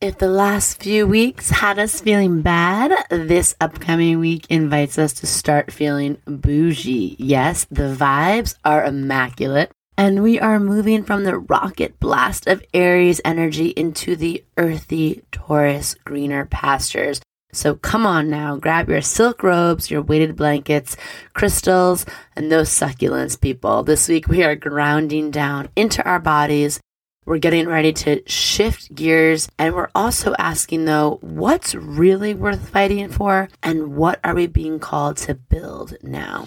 If the last few weeks had us feeling bad, this upcoming week invites us to start feeling bougie. Yes, the vibes are immaculate. And we are moving from the rocket blast of Aries energy into the earthy Taurus greener pastures. So come on now, grab your silk robes, your weighted blankets, crystals, and those succulents, people. This week we are grounding down into our bodies. We're getting ready to shift gears, and we're also asking though, what's really worth fighting for, and what are we being called to build now?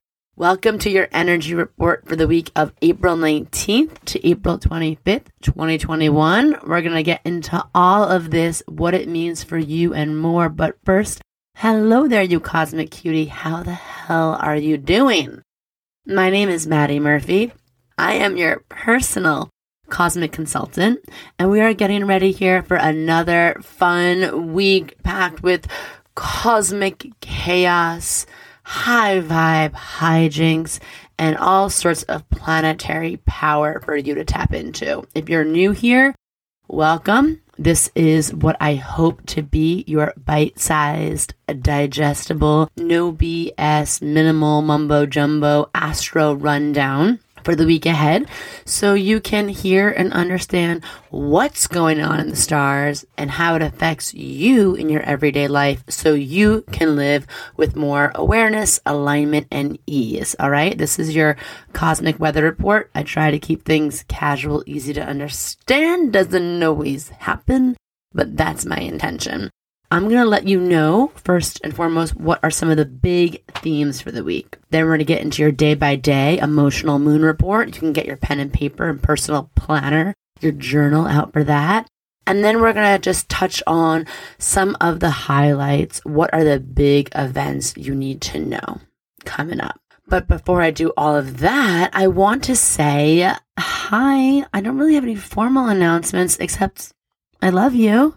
Welcome to your energy report for the week of April 19th to April 25th, 2021. We're going to get into all of this, what it means for you, and more. But first, hello there, you cosmic cutie. How the hell are you doing? My name is Madi Murphy. I am your personal cosmic consultant, and we are getting ready here for another fun week packed with cosmic chaos high vibe hijinks, and all sorts of planetary power for you to tap into. If you're new here, welcome. This is what I hope to be your bite sized, digestible, no BS, minimal mumbo jumbo astro rundown for the week ahead so you can hear and understand what's going on in the stars and how it affects you in your everyday life so you can live with more awareness, alignment, and ease. All right. This is your cosmic weather report. I try to keep things casual, easy to understand. Doesn't always happen, but that's my intention. I'm going to let you know first and foremost what are some of the big themes for the week. Then we're going to get into your day by day emotional moon report. You can get your pen and paper and personal planner, your journal out for that. And then we're going to just touch on some of the highlights. What are the big events you need to know coming up? But before I do all of that, I want to say hi. I don't really have any formal announcements except I love you.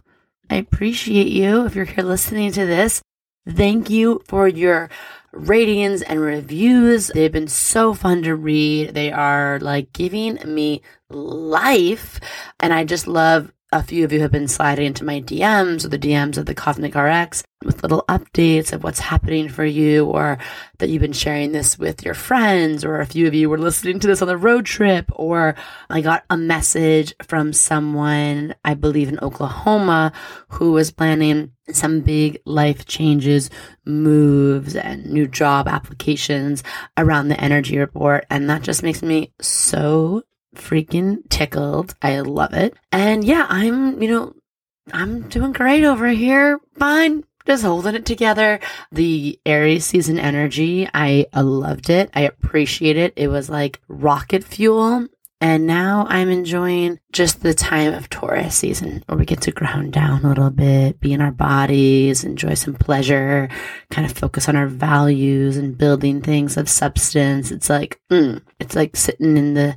I appreciate you if you're here listening to this. Thank you for your ratings and reviews. They've been so fun to read. They are like giving me life. And I just love a few of you have been sliding into my DMs or the DMs of the Cosmic RX with little updates of what's happening for you, or that you've been sharing this with your friends, or a few of you were listening to this on the road trip, or I got a message from someone, I believe in Oklahoma, who was planning some big life changes, moves, and new job applications around the energy report. And that just makes me so freaking tickled. I love it. And yeah, I'm, you know, I'm doing great over here. Fine. Just holding it together. The Aries season energy, I loved it. I appreciate it. It was like rocket fuel. And now I'm enjoying just the time of Taurus season where we get to ground down a little bit, be in our bodies, enjoy some pleasure, kind of focus on our values and building things of substance. It's like, mm, it's like sitting in the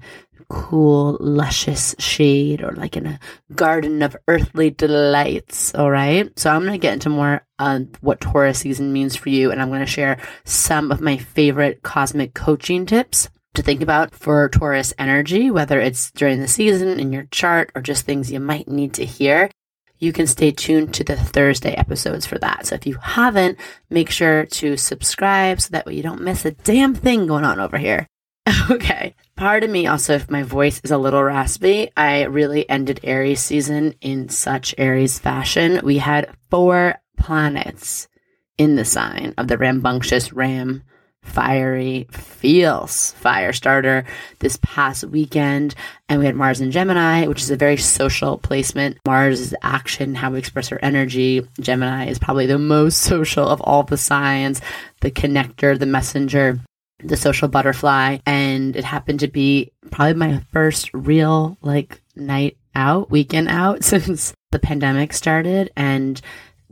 cool, luscious shade or like in a garden of earthly delights. All right. So I'm going to get into more on what Taurus season means for you. And I'm going to share some of my favorite cosmic coaching tips to think about for Taurus energy, whether it's during the season in your chart or just things you might need to hear. You can stay tuned to the Thursday episodes for that. So if you haven't, make sure to subscribe so that way you don't miss a damn thing going on over here. Okay. Pardon me also if my voice is a little raspy. I really ended Aries season in such Aries fashion. We had four planets in the sign of the rambunctious ram fiery feels fire starter this past weekend and we had mars in gemini which is a very social placement mars is action how we express our energy gemini is probably the most social of all the signs the connector the messenger the social butterfly and it happened to be probably my first real like night out weekend out since the pandemic started and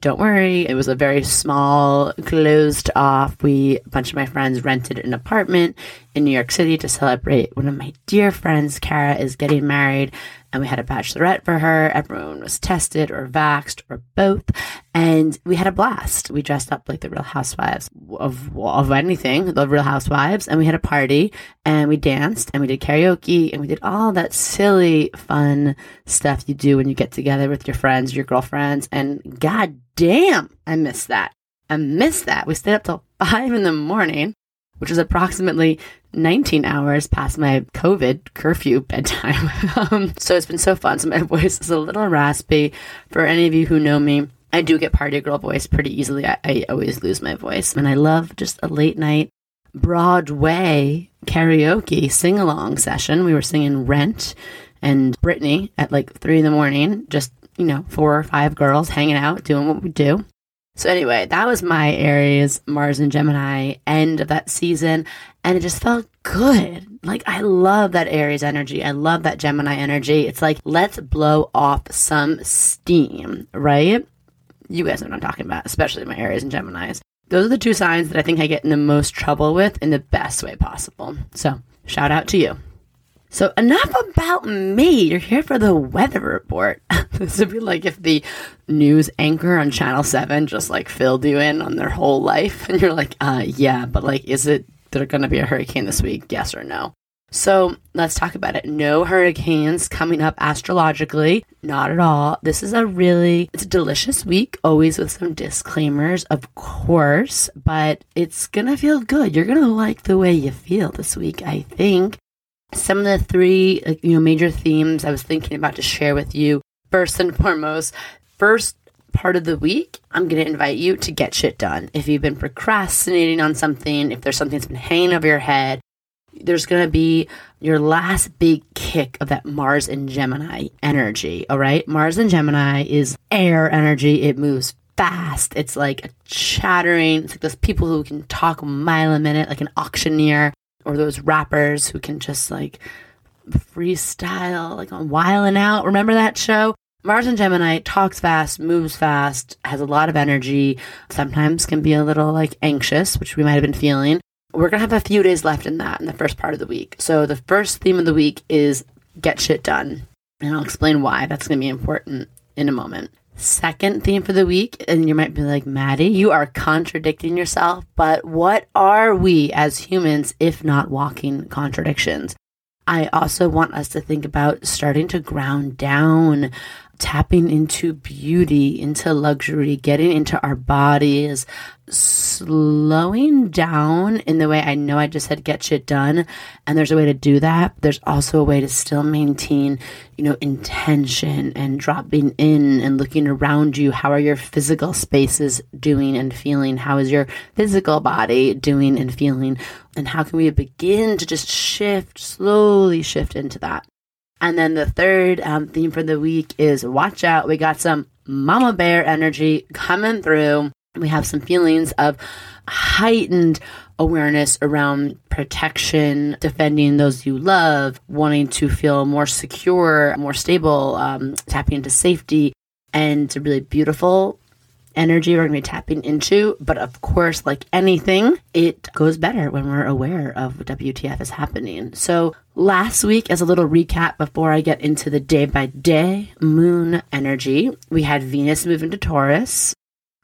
don't worry, it was a very small, closed off. We, a bunch of my friends rented an apartment in New York City to celebrate one of my dear friends, Kara, is getting married. And we had a bachelorette for her. Everyone was tested or vaxxed or both. And we had a blast. We dressed up like the real housewives of, of anything, the real housewives. And we had a party and we danced and we did karaoke and we did all that silly, fun stuff you do when you get together with your friends, your girlfriends. And god damn, I miss that. I miss that. We stayed up till five in the morning which is approximately 19 hours past my COVID curfew bedtime. um, so it's been so fun. So my voice is a little raspy. For any of you who know me, I do get party girl voice pretty easily. I, I always lose my voice. And I love just a late night Broadway karaoke sing along session. We were singing Rent and Britney at like three in the morning, just, you know, four or five girls hanging out, doing what we do. So anyway, that was my Aries, Mars and Gemini end of that season. And it just felt good. Like I love that Aries energy. I love that Gemini energy. It's like, let's blow off some steam, right? You guys know what I'm talking about, especially my Aries and Geminis. Those are the two signs that I think I get in the most trouble with in the best way possible. So shout out to you. So enough about me. You're here for the weather report. this would be like if the news anchor on Channel 7 just like filled you in on their whole life. And you're like, uh, yeah, but like, is it, there to be a hurricane this week? Yes or no? So let's talk about it. No hurricanes coming up astrologically. Not at all. This is a really, it's a delicious week, always with some disclaimers, of course, but it's to feel good. You're to like the way you feel this week, I think some of the three like, you know major themes I was thinking about to share with you. First and foremost, first part of the week, I'm going to invite you to get shit done. If you've been procrastinating on something, if there's something that's been hanging over your head, there's going to be your last big kick of that Mars and Gemini energy. All right. Mars and Gemini is air energy. It moves fast. It's like a chattering. It's like those people who can talk a mile a minute, like an auctioneer or those rappers who can just like freestyle, like on Wild 'N Out. Remember that show? Mars and Gemini talks fast, moves fast, has a lot of energy, sometimes can be a little like anxious, which we might have been feeling. We're going to have a few days left in that in the first part of the week. So the first theme of the week is get shit done. And I'll explain why that's going to be important in a moment second theme for the week, and you might be like, Madi, you are contradicting yourself. But what are we as humans if not walking contradictions? I also want us to think about starting to ground down tapping into beauty, into luxury, getting into our bodies, slowing down in the way I know I just said get shit done. And there's a way to do that. There's also a way to still maintain, you know, intention and dropping in and looking around you. How are your physical spaces doing and feeling? How is your physical body doing and feeling? And how can we begin to just shift, slowly shift into that? And then the third um, theme for the week is watch out. We got some mama bear energy coming through. We have some feelings of heightened awareness around protection, defending those you love, wanting to feel more secure, more stable, um, tapping into safety. And it's a really beautiful energy we're going to be tapping into. But of course, like anything, it goes better when we're aware of what WTF is happening. So last week, as a little recap before I get into the day by day moon energy, we had Venus move into Taurus.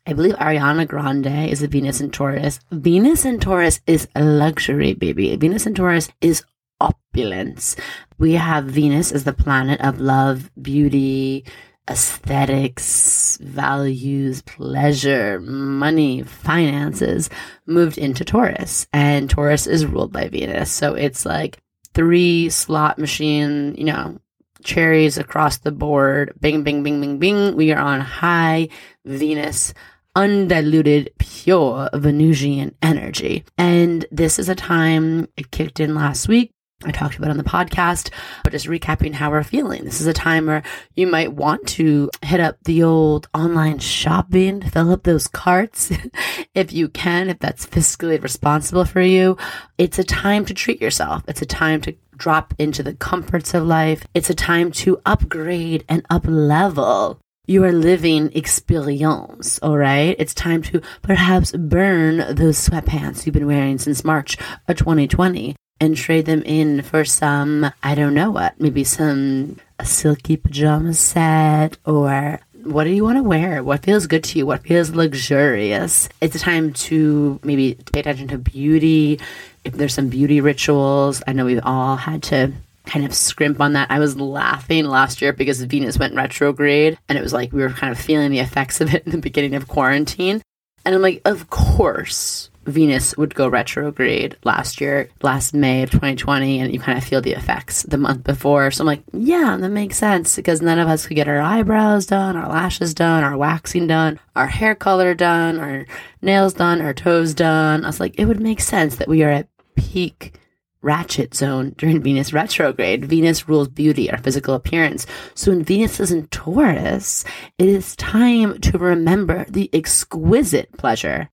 I believe Ariana Grande is a Venus in Taurus. Venus in Taurus is luxury, baby. Venus in Taurus is opulence. We have Venus as the planet of love, beauty, aesthetics, values, pleasure, money, finances moved into Taurus. And Taurus is ruled by Venus. So it's like three slot machine, you know, cherries across the board. Bing, bing, bing, bing, bing. We are on high Venus undiluted, pure Venusian energy. And this is a time it kicked in last week. I talked about on the podcast, but just recapping how we're feeling. This is a time where you might want to hit up the old online shopping, fill up those carts if you can, if that's fiscally responsible for you. It's a time to treat yourself. It's a time to drop into the comforts of life. It's a time to upgrade and up level you are living experience, all right? It's time to perhaps burn those sweatpants you've been wearing since March of 2020 and trade them in for some, I don't know what, maybe some a silky pajama set or what do you want to wear? What feels good to you? What feels luxurious? It's a time to maybe pay attention to beauty. If there's some beauty rituals, I know we've all had to kind of scrimp on that. I was laughing last year because Venus went retrograde and it was like we were kind of feeling the effects of it in the beginning of quarantine. And I'm like, of course, Venus would go retrograde last year, last May of 2020, and you kind of feel the effects the month before. So I'm like, yeah, that makes sense because none of us could get our eyebrows done, our lashes done, our waxing done, our hair color done, our nails done, our toes done. I was like, it would make sense that we are at peak ratchet zone during Venus retrograde. Venus rules beauty, our physical appearance. So when Venus is in Taurus, it is time to remember the exquisite pleasure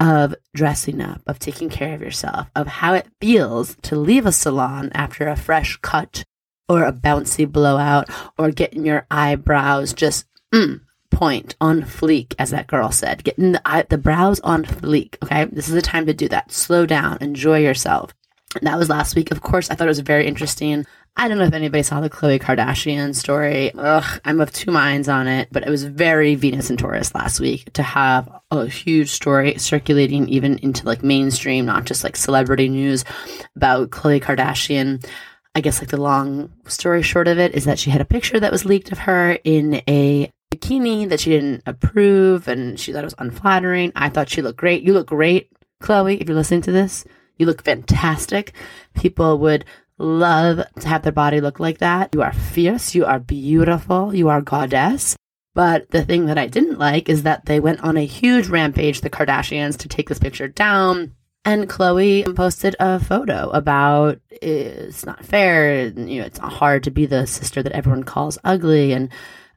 of dressing up, of taking care of yourself, of how it feels to leave a salon after a fresh cut or a bouncy blowout or getting your eyebrows just mm, point on fleek, as that girl said, getting the, eye, the brows on fleek. Okay. This is the time to do that. Slow down, enjoy yourself. And that was last week. Of course, I thought it was very interesting I don't know if anybody saw the Khloe Kardashian story. Ugh, I'm of two minds on it, but it was very Venus and Taurus last week to have a huge story circulating even into like mainstream, not just like celebrity news about Khloe Kardashian. I guess like the long story short of it is that she had a picture that was leaked of her in a bikini that she didn't approve and she thought it was unflattering. I thought she looked great. You look great, Khloe, if you're listening to this. You look fantastic. People would love to have their body look like that. You are fierce, you are beautiful, you are goddess. But the thing that I didn't like is that they went on a huge rampage, the Kardashians, to take this picture down. And Khloe posted a photo about it's not fair, you know, it's hard to be the sister that everyone calls ugly, and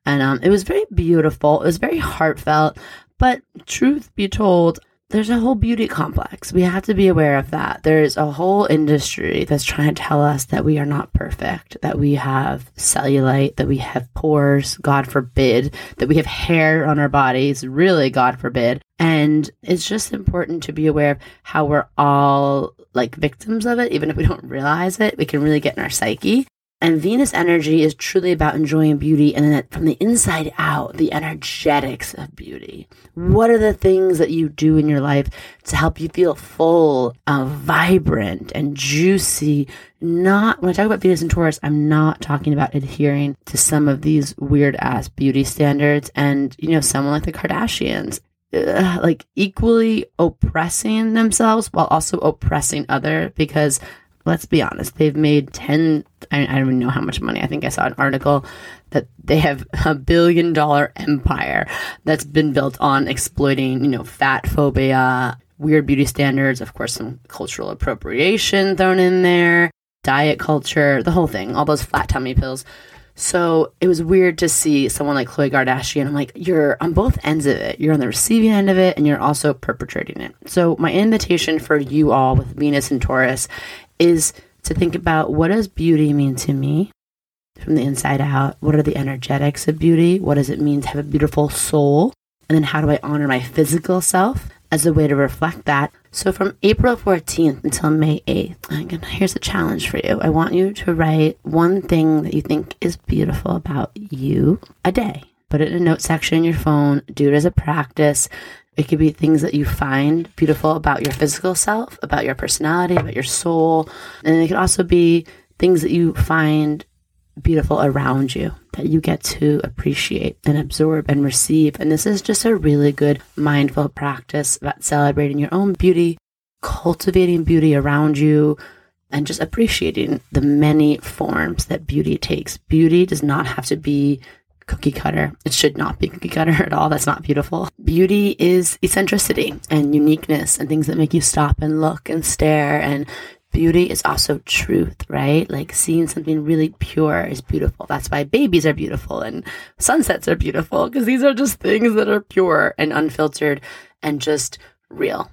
and um, it was very beautiful. It was very heartfelt. But truth be told, there's a whole beauty complex. We have to be aware of that. There's a whole industry that's trying to tell us that we are not perfect, that we have cellulite, that we have pores, God forbid, that we have hair on our bodies, really, God forbid. And it's just important to be aware of how we're all like victims of it, even if we don't realize it. We can really get in our psyche. And Venus energy is truly about enjoying beauty and then from the inside out, the energetics of beauty. What are the things that you do in your life to help you feel full, uh, vibrant, and juicy? Not, when I talk about Venus and Taurus, I'm not talking about adhering to some of these weird ass beauty standards and, you know, someone like the Kardashians. Like equally oppressing themselves while also oppressing other because let's be honest, they've made 10, I, I don't even know how much money. I think I saw an article that they have a billion dollar empire that's been built on exploiting, you know, fat phobia, weird beauty standards, of course, some cultural appropriation thrown in there, diet culture, the whole thing, all those flat tummy pills. So it was weird to see someone like Khloe Kardashian. I'm like, you're on both ends of it. You're on the receiving end of it and you're also perpetrating it. So my invitation for you all with Venus and Taurus is to think about what does beauty mean to me from the inside out? What are the energetics of beauty? What does it mean to have a beautiful soul? And then how do I honor my physical self as a way to reflect that? So from April 14th until May 8th, again, here's a challenge for you. I want you to write one thing that you think is beautiful about you a day. Put it in a note section in your phone. Do it as a practice. It could be things that you find beautiful about your physical self, about your personality, about your soul. And it could also be things that you find beautiful around you that you get to appreciate and absorb and receive. And this is just a really good mindful practice about celebrating your own beauty, cultivating beauty around you, and just appreciating the many forms that beauty takes. Beauty does not have to be cookie cutter. It should not be cookie cutter at all. That's not beautiful. Beauty is eccentricity and uniqueness and things that make you stop and look and stare and beauty is also truth, right? Like seeing something really pure is beautiful. That's why babies are beautiful and sunsets are beautiful because these are just things that are pure and unfiltered and just real.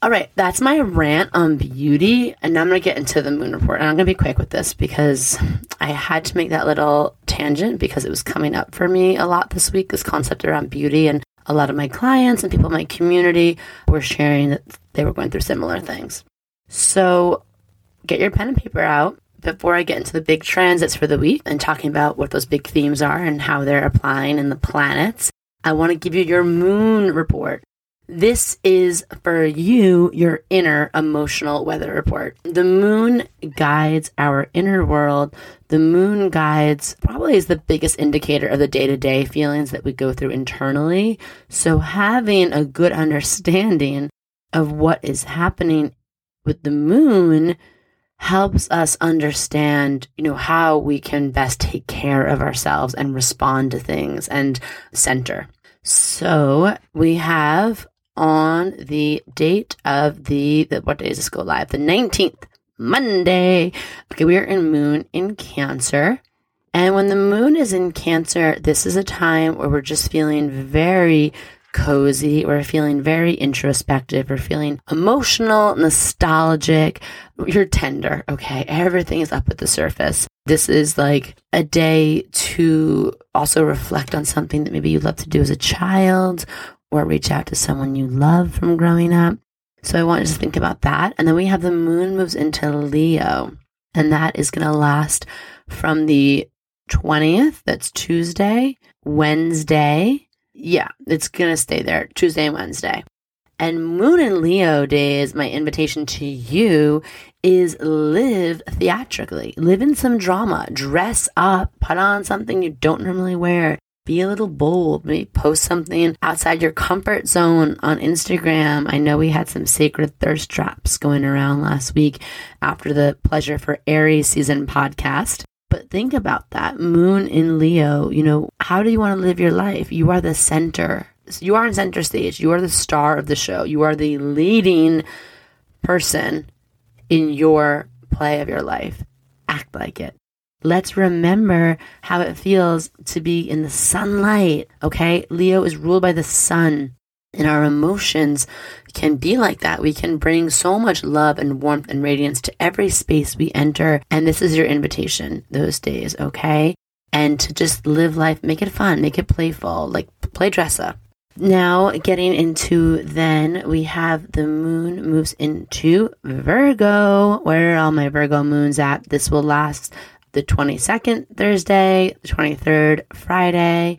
All right, that's my rant on beauty. And now I'm going to get into the moon report. And I'm going to be quick with this because I had to make that little tangent because it was coming up for me a lot this week this concept around beauty. And a lot of my clients and people in my community were sharing that they were going through similar things. So get your pen and paper out before I get into the big transits for the week and talking about what those big themes are and how they're applying in the planets. I want to give you your moon report. This is for you, your inner emotional weather report. The moon guides our inner world. The moon guides probably is the biggest indicator of the day to day feelings that we go through internally. So having a good understanding of what is happening with the moon helps us understand, you know, how we can best take care of ourselves and respond to things and center. So we have on the date of the, the what day does this go live? The 19th, Monday. Okay, we are in moon in Cancer. And when the moon is in Cancer, this is a time where we're just feeling very cozy. We're feeling very introspective. We're feeling emotional, nostalgic. You're tender. Okay. Everything is up at the surface. This is like a day to also reflect on something that maybe you love to do as a child or reach out to someone you love from growing up. So I want you to think about that. And then we have the moon moves into Leo, and that is going to last from the 20th, that's Tuesday, Wednesday, yeah, it's going to stay there Tuesday and Wednesday. And Moon and Leo days, my invitation to you is live theatrically, live in some drama, dress up, put on something you don't normally wear, be a little bold, maybe post something outside your comfort zone on Instagram. I know we had some sacred thirst traps going around last week after the Pleasure for Aries season podcast. But think about that moon in Leo. You know, how do you want to live your life? You are the center. You are in center stage. You are the star of the show. You are the leading person in your play of your life. Act like it. Let's remember how it feels to be in the sunlight. Okay. Leo is ruled by the sun and our emotions can be like that. We can bring so much love and warmth and radiance to every space we enter. And this is your invitation those days, okay? And to just live life, make it fun, make it playful, like play dress up. Now, getting into then, we have the moon moves into Virgo. Where are all my Virgo moons at? This will last the 22nd Thursday, the 23rd Friday,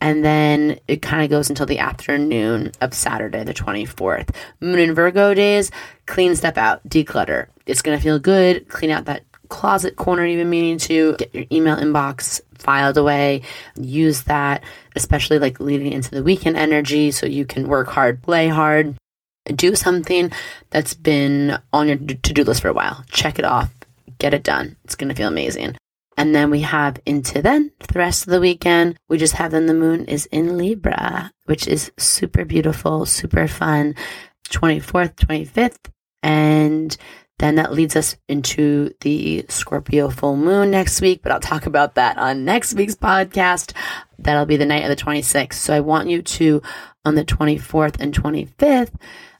and then it kind of goes until the afternoon of Saturday, the 24th. Moon and Virgo days, clean stuff out, declutter. It's going to feel good. Clean out that closet corner you've been meaning to, get your email inbox filed away. Use that, especially like leading into the weekend energy so you can work hard, play hard. Do something that's been on your to do list for a while. Check it off, get it done. It's going to feel amazing. And then we have into then the rest of the weekend. We just have then the moon is in Libra, which is super beautiful, super fun. 24th, 25th. And then that leads us into the Scorpio full moon next week, but I'll talk about that on next week's podcast. That'll be the night of the 26th. So I want you to, on the 24th and 25th,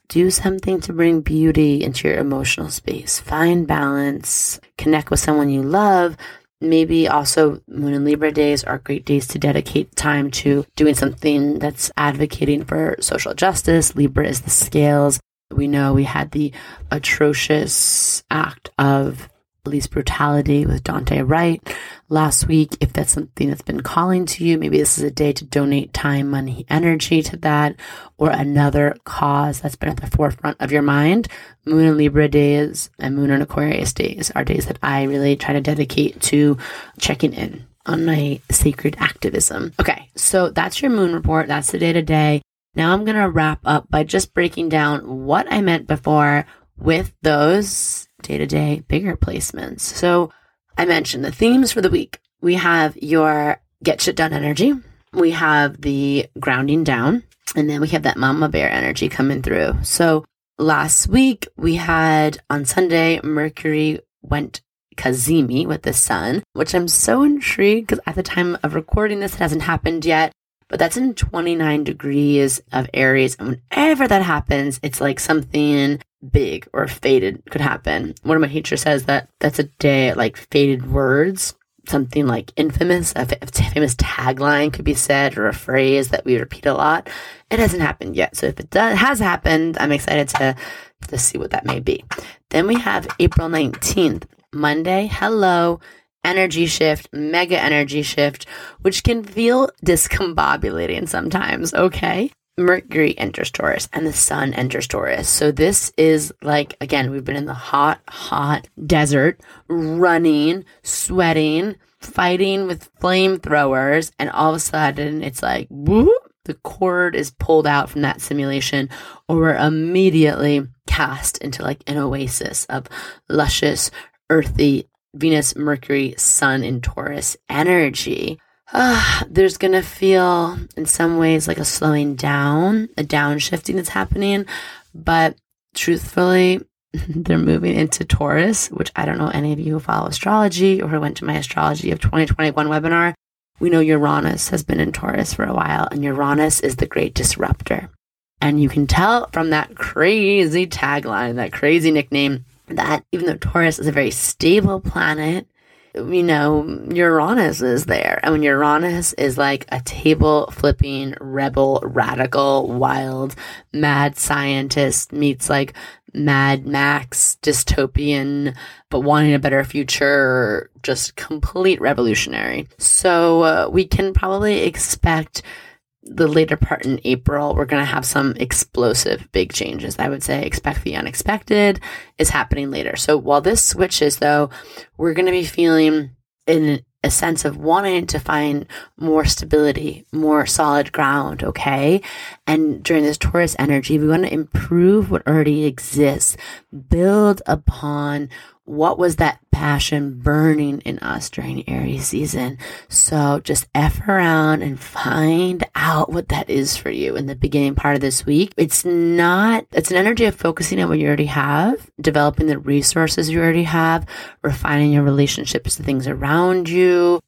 do something to bring beauty into your emotional space. Find balance, connect with someone you love, Maybe also Moon and Libra days are great days to dedicate time to doing something that's advocating for social justice. Libra is the scales. We know we had the atrocious act of police brutality with Daunte Wright last week. If that's something that's been calling to you, maybe this is a day to donate time, money, energy to that, or another cause that's been at the forefront of your mind. Moon and Libra days and Moon and Aquarius days are days that I really try to dedicate to checking in on my sacred activism. Okay, so that's your moon report. That's the day to day. Now I'm going to wrap up by just breaking down what I meant before with those day to day bigger placements. So I mentioned the themes for the week. We have your get shit done energy. We have the grounding down, and then we have that mama bear energy coming through. So last week we had on Sunday, Mercury went Cazimi with the sun, which I'm so intrigued because at the time of recording this, it hasn't happened yet. But that's in 29 degrees of Aries. And whenever that happens, it's like something big or fated could happen. One of my teachers says that that's a day like fated words something like infamous, a famous tagline could be said or a phrase that we repeat a lot. It hasn't happened yet. So if it does, has happened, I'm excited to, to see what that may be. Then we have April 19th, Monday. Hello. Energy shift, mega energy shift, which can feel discombobulating sometimes. Okay. Mercury enters Taurus and the sun enters Taurus. So this is like, again, we've been in the hot, hot desert, running, sweating, fighting with flamethrowers. And all of a sudden it's like, whoop, the cord is pulled out from that simulation or we're immediately cast into like an oasis of luscious, earthy Venus, Mercury, Sun in Taurus energy uh, there's going to feel in some ways like a slowing down, a downshifting that's happening. But truthfully, they're moving into Taurus, which I don't know any of you who follow astrology or who went to my astrology of 2021 webinar. We know Uranus has been in Taurus for a while, and Uranus is the great disruptor. And you can tell from that crazy tagline, that crazy nickname, that even though Taurus is a very stable planet, you know, Uranus is there. And when Uranus is like a table flipping, rebel, radical, wild, mad scientist meets like Mad Max dystopian, but wanting a better future, just complete revolutionary. So uh, we can probably expect the later part in April, we're going to have some explosive big changes. I would say expect the unexpected is happening later. So while this switches, though, we're going to be feeling in a sense of wanting to find more stability, more solid ground, okay? And during this Taurus energy, we want to improve what already exists, build upon what was that passion burning in us during Aries season? So just F around and find out what that is for you in the beginning part of this week. It's not, it's an energy of focusing on what you already have, developing the resources you already have, refining your relationships to things around you,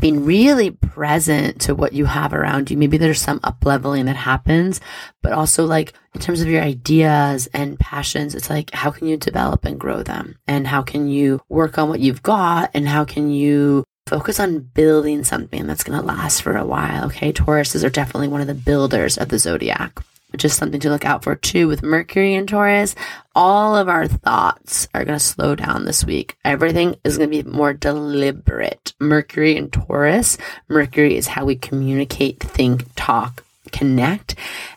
being really present to what you have around you. Maybe there's some up leveling that happens, but also like in terms of your ideas and passions, it's like, how can you develop and grow them? And how can you work on what you've got? And how can you focus on building something that's going to last for a while? Okay. Tauruses are definitely one of the builders of the zodiac which is something to look out for too with Mercury and Taurus. All of our thoughts are going to slow down this week. Everything is going to be more deliberate. Mercury and Taurus. Mercury is how we communicate, think, talk, connect.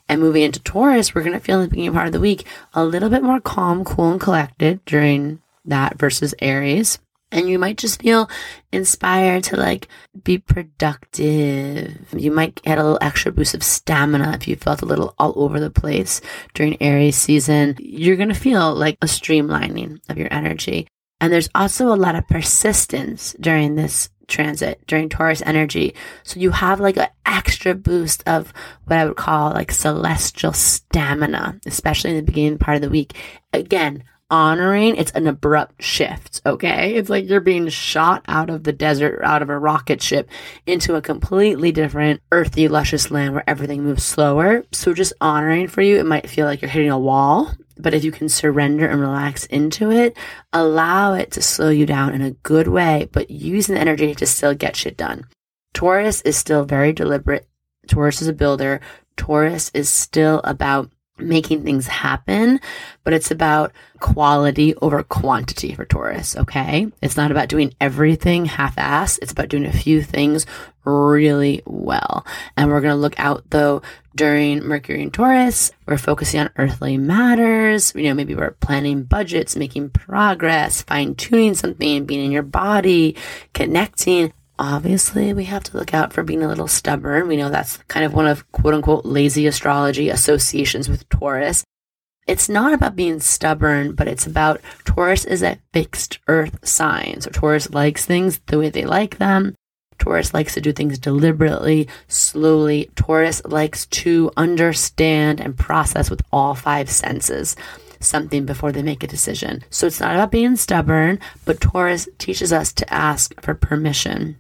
And moving into Taurus, we're going to feel in the beginning part of the week a little bit more calm, cool, and collected during that versus Aries and you might just feel inspired to like be productive. You might get a little extra boost of stamina if you felt a little all over the place during Aries season. You're going to feel like a streamlining of your energy. And there's also a lot of persistence during this transit, during Taurus energy. So you have like an extra boost of what I would call like celestial stamina, especially in the beginning part of the week. Again, honoring it's an abrupt shift okay? It's like you're being shot out of the desert out of a rocket ship into a completely different earthy luscious land where everything moves slower. So just honoring for you it might feel like you're hitting a wall but if you can surrender and relax into it allow it to slow you down in a good way but using the energy to still get shit done. Taurus is still very deliberate. Taurus is a builder. Taurus is still about making things happen, but it's about quality over quantity for Taurus, okay? It's not about doing everything half ass. It's about doing a few things really well. And we're going to look out though during Mercury and Taurus. We're focusing on earthly matters. You know, maybe we're planning budgets, making progress, fine tuning something, being in your body, connecting obviously we have to look out for being a little stubborn. We know that's kind of one of quote unquote lazy astrology associations with Taurus. It's not about being stubborn, but it's about Taurus is a fixed earth sign. So Taurus likes things the way they like them. Taurus likes to do things deliberately, slowly. Taurus likes to understand and process with all five senses something before they make a decision. So it's not about being stubborn, but Taurus teaches us to ask for permission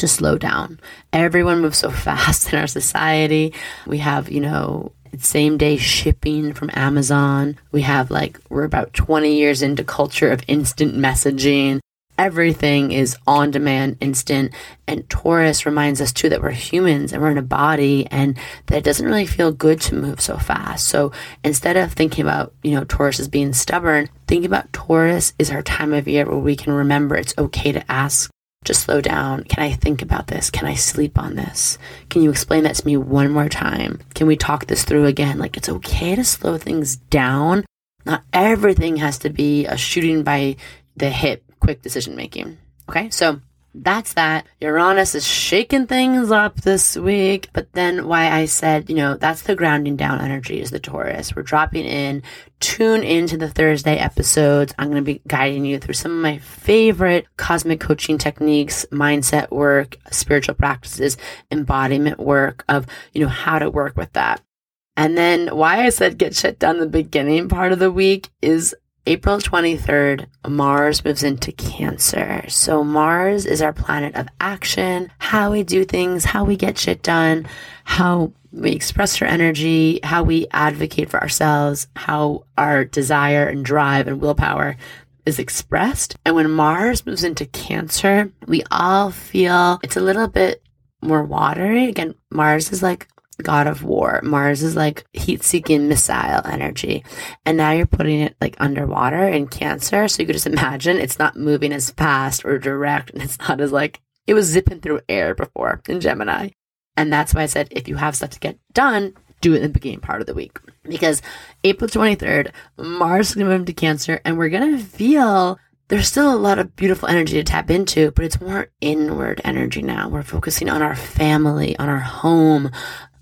to slow down. Everyone moves so fast in our society. We have, you know, same day shipping from Amazon. We have like, we're about 20 years into culture of instant messaging. Everything is on demand, instant. And Taurus reminds us too that we're humans and we're in a body and that it doesn't really feel good to move so fast. So instead of thinking about, you know, Taurus as being stubborn, think about Taurus is our time of year where we can remember it's okay to ask just slow down. Can I think about this? Can I sleep on this? Can you explain that to me one more time? Can we talk this through again? Like, it's okay to slow things down. Not everything has to be a shooting by the hip, quick decision making. Okay, so that's that. Uranus is shaking things up this week. But then why I said, you know, that's the grounding down energy is the Taurus. We're dropping in. Tune into the Thursday episodes. I'm going to be guiding you through some of my favorite cosmic coaching techniques, mindset work, spiritual practices, embodiment work of, you know, how to work with that. And then why I said get shit done the beginning part of the week is April 23rd, Mars moves into Cancer. So, Mars is our planet of action, how we do things, how we get shit done, how we express our energy, how we advocate for ourselves, how our desire and drive and willpower is expressed. And when Mars moves into Cancer, we all feel it's a little bit more watery. Again, Mars is like god of war. Mars is like heat seeking missile energy. And now you're putting it like underwater in Cancer. So you could just imagine it's not moving as fast or direct and it's not as like it was zipping through air before in Gemini. And that's why I said if you have stuff to get done, do it in the beginning part of the week. Because April 23rd, Mars is going to move to Cancer and we're going to feel there's still a lot of beautiful energy to tap into, but it's more inward energy now. We're focusing on our family, on our home,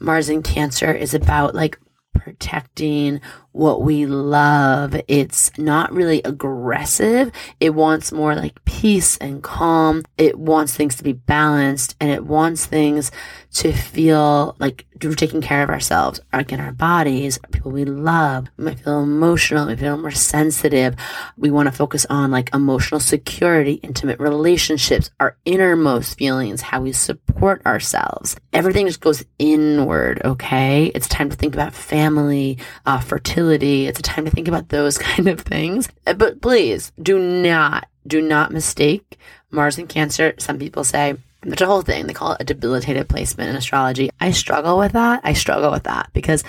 Mars in Cancer is about like protecting what we love. It's not really aggressive. It wants more like peace and calm. It wants things to be balanced and it wants things to feel like we're taking care of ourselves, again, our bodies, people we love. We might feel emotional, we feel more sensitive. We want to focus on like emotional security, intimate relationships, our innermost feelings, how we support ourselves. Everything just goes inward, okay? It's time to think about family, uh, fertility. It's a time to think about those kind of things. Uh, but please do not, do not mistake Mars and Cancer. Some people say, it's a whole thing. They call it a debilitated placement in astrology. I struggle with that. I struggle with that because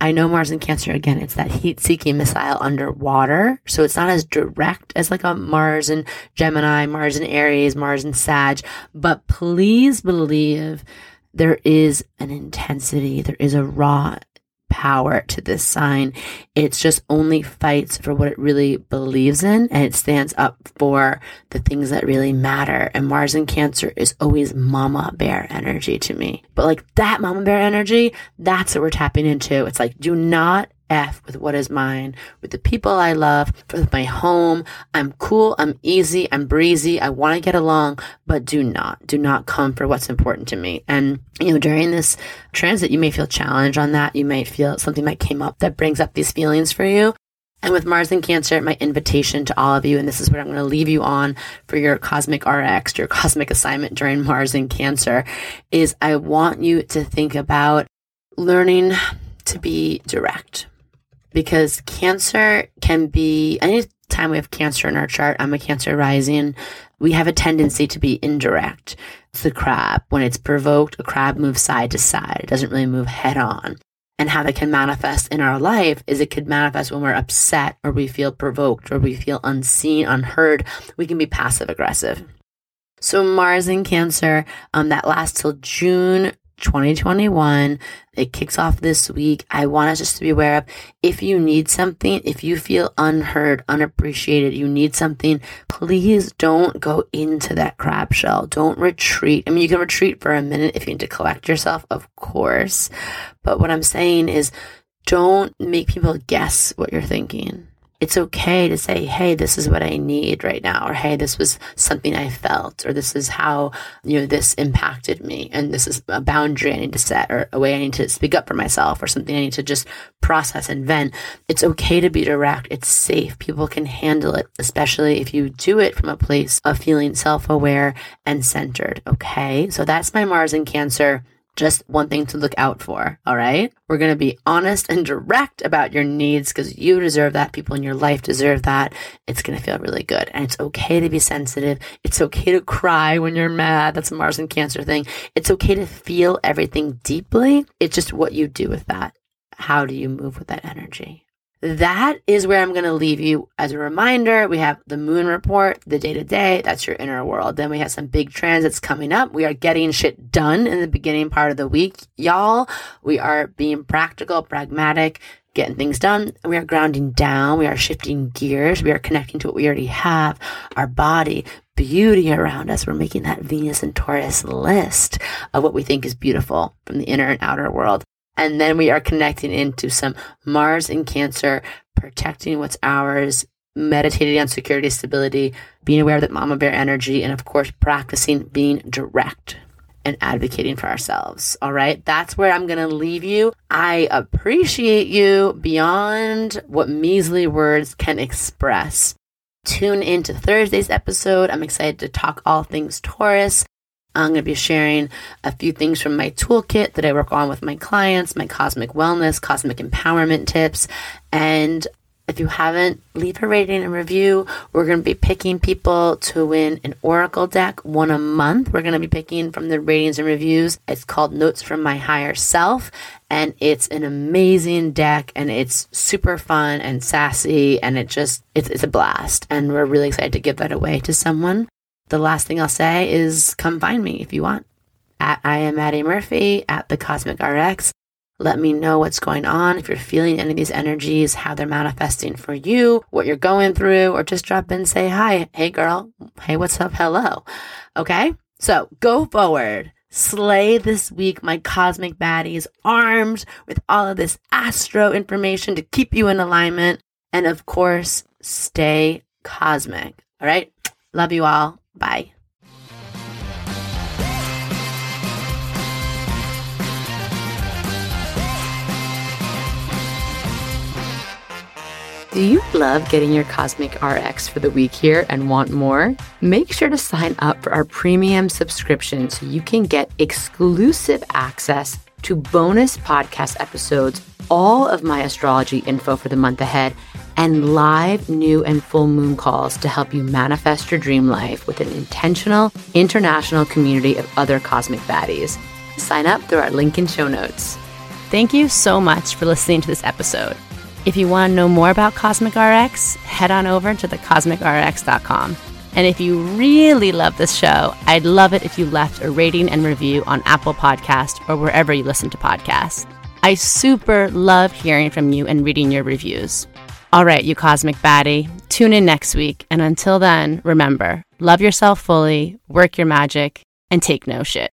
I know Mars and Cancer, again, it's that heat seeking missile underwater. So it's not as direct as like a Mars and Gemini, Mars and Aries, Mars and Sag. But please believe there is an intensity, there is a raw power to this sign. It's just only fights for what it really believes in and it stands up for the things that really matter. And Mars in Cancer is always mama bear energy to me. But like that mama bear energy, that's what we're tapping into. It's like, do not F with what is mine, with the people I love, with my home. I'm cool, I'm easy, I'm breezy, I want to get along, but do not, do not come for what's important to me. And, you know, during this transit, you may feel challenged on that. You might feel something might came up that brings up these feelings for you. And with Mars and Cancer, my invitation to all of you, and this is what I'm going to leave you on for your cosmic RX, your cosmic assignment during Mars and Cancer, is I want you to think about learning to be direct because cancer can be anytime we have cancer in our chart, I'm a cancer rising, we have a tendency to be indirect. It's the crab. When it's provoked, a crab moves side to side. It doesn't really move head on. And how that can manifest in our life is it could manifest when we're upset or we feel provoked or we feel unseen, unheard. We can be passive aggressive. So Mars in Cancer, um, that lasts till June 2021. It kicks off this week. I want us just to be aware of if you need something, if you feel unheard, unappreciated, you need something, please don't go into that crab shell. Don't retreat. I mean, you can retreat for a minute if you need to collect yourself, of course. But what I'm saying is don't make people guess what you're thinking. It's okay to say, Hey, this is what I need right now. Or, Hey, this was something I felt, or this is how, you know, this impacted me. And this is a boundary I need to set or a way I need to speak up for myself or something I need to just process and vent. It's okay to be direct. It's safe. People can handle it, especially if you do it from a place of feeling self aware and centered. Okay. So that's my Mars in Cancer just one thing to look out for. All right. We're going to be honest and direct about your needs because you deserve that. People in your life deserve that. It's going to feel really good. And it's okay to be sensitive. It's okay to cry when you're mad. That's a Mars and Cancer thing. It's okay to feel everything deeply. It's just what you do with that. How do you move with that energy? That is where I'm going to leave you as a reminder. We have the moon report, the day to day. That's your inner world. Then we have some big transits coming up. We are getting shit done in the beginning part of the week, y'all. We are being practical, pragmatic, getting things done. We are grounding down. We are shifting gears. We are connecting to what we already have, our body, beauty around us. We're making that Venus and Taurus list of what we think is beautiful from the inner and outer world. And then we are connecting into some Mars in Cancer, protecting what's ours, meditating on security, stability, being aware of that mama bear energy, and of course, practicing being direct and advocating for ourselves. All right. That's where I'm going to leave you. I appreciate you beyond what measly words can express. Tune into Thursday's episode. I'm excited to talk all things Taurus. I'm going to be sharing a few things from my toolkit that I work on with my clients, my cosmic wellness, cosmic empowerment tips. And if you haven't, leave a rating and review. We're going to be picking people to win an Oracle deck, one a month. We're going to be picking from the ratings and reviews. It's called Notes from My Higher Self, and it's an amazing deck, and it's super fun and sassy, and it just it's, it's a blast. And we're really excited to give that away to someone the last thing I'll say is come find me if you want. At I am Madi Murphy at the Cosmic RX. Let me know what's going on. If you're feeling any of these energies, how they're manifesting for you, what you're going through, or just drop in, say hi. Hey, girl. Hey, what's up? Hello. Okay. So go forward. Slay this week, my cosmic baddies, armed with all of this astro information to keep you in alignment. And of course, stay cosmic. All right. Love you all. Bye. Do you love getting your Cosmic RX for the week here and want more? Make sure to sign up for our premium subscription so you can get exclusive access to bonus podcast episodes, all of my astrology info for the month ahead and live new and full moon calls to help you manifest your dream life with an intentional international community of other cosmic baddies. Sign up through our link in show notes. Thank you so much for listening to this episode. If you want to know more about Cosmic RX, head on over to thecosmicrx.com. And if you really love this show, I'd love it if you left a rating and review on Apple Podcast or wherever you listen to podcasts. I super love hearing from you and reading your reviews. All right, you cosmic baddie, tune in next week. And until then, remember love yourself fully, work your magic, and take no shit.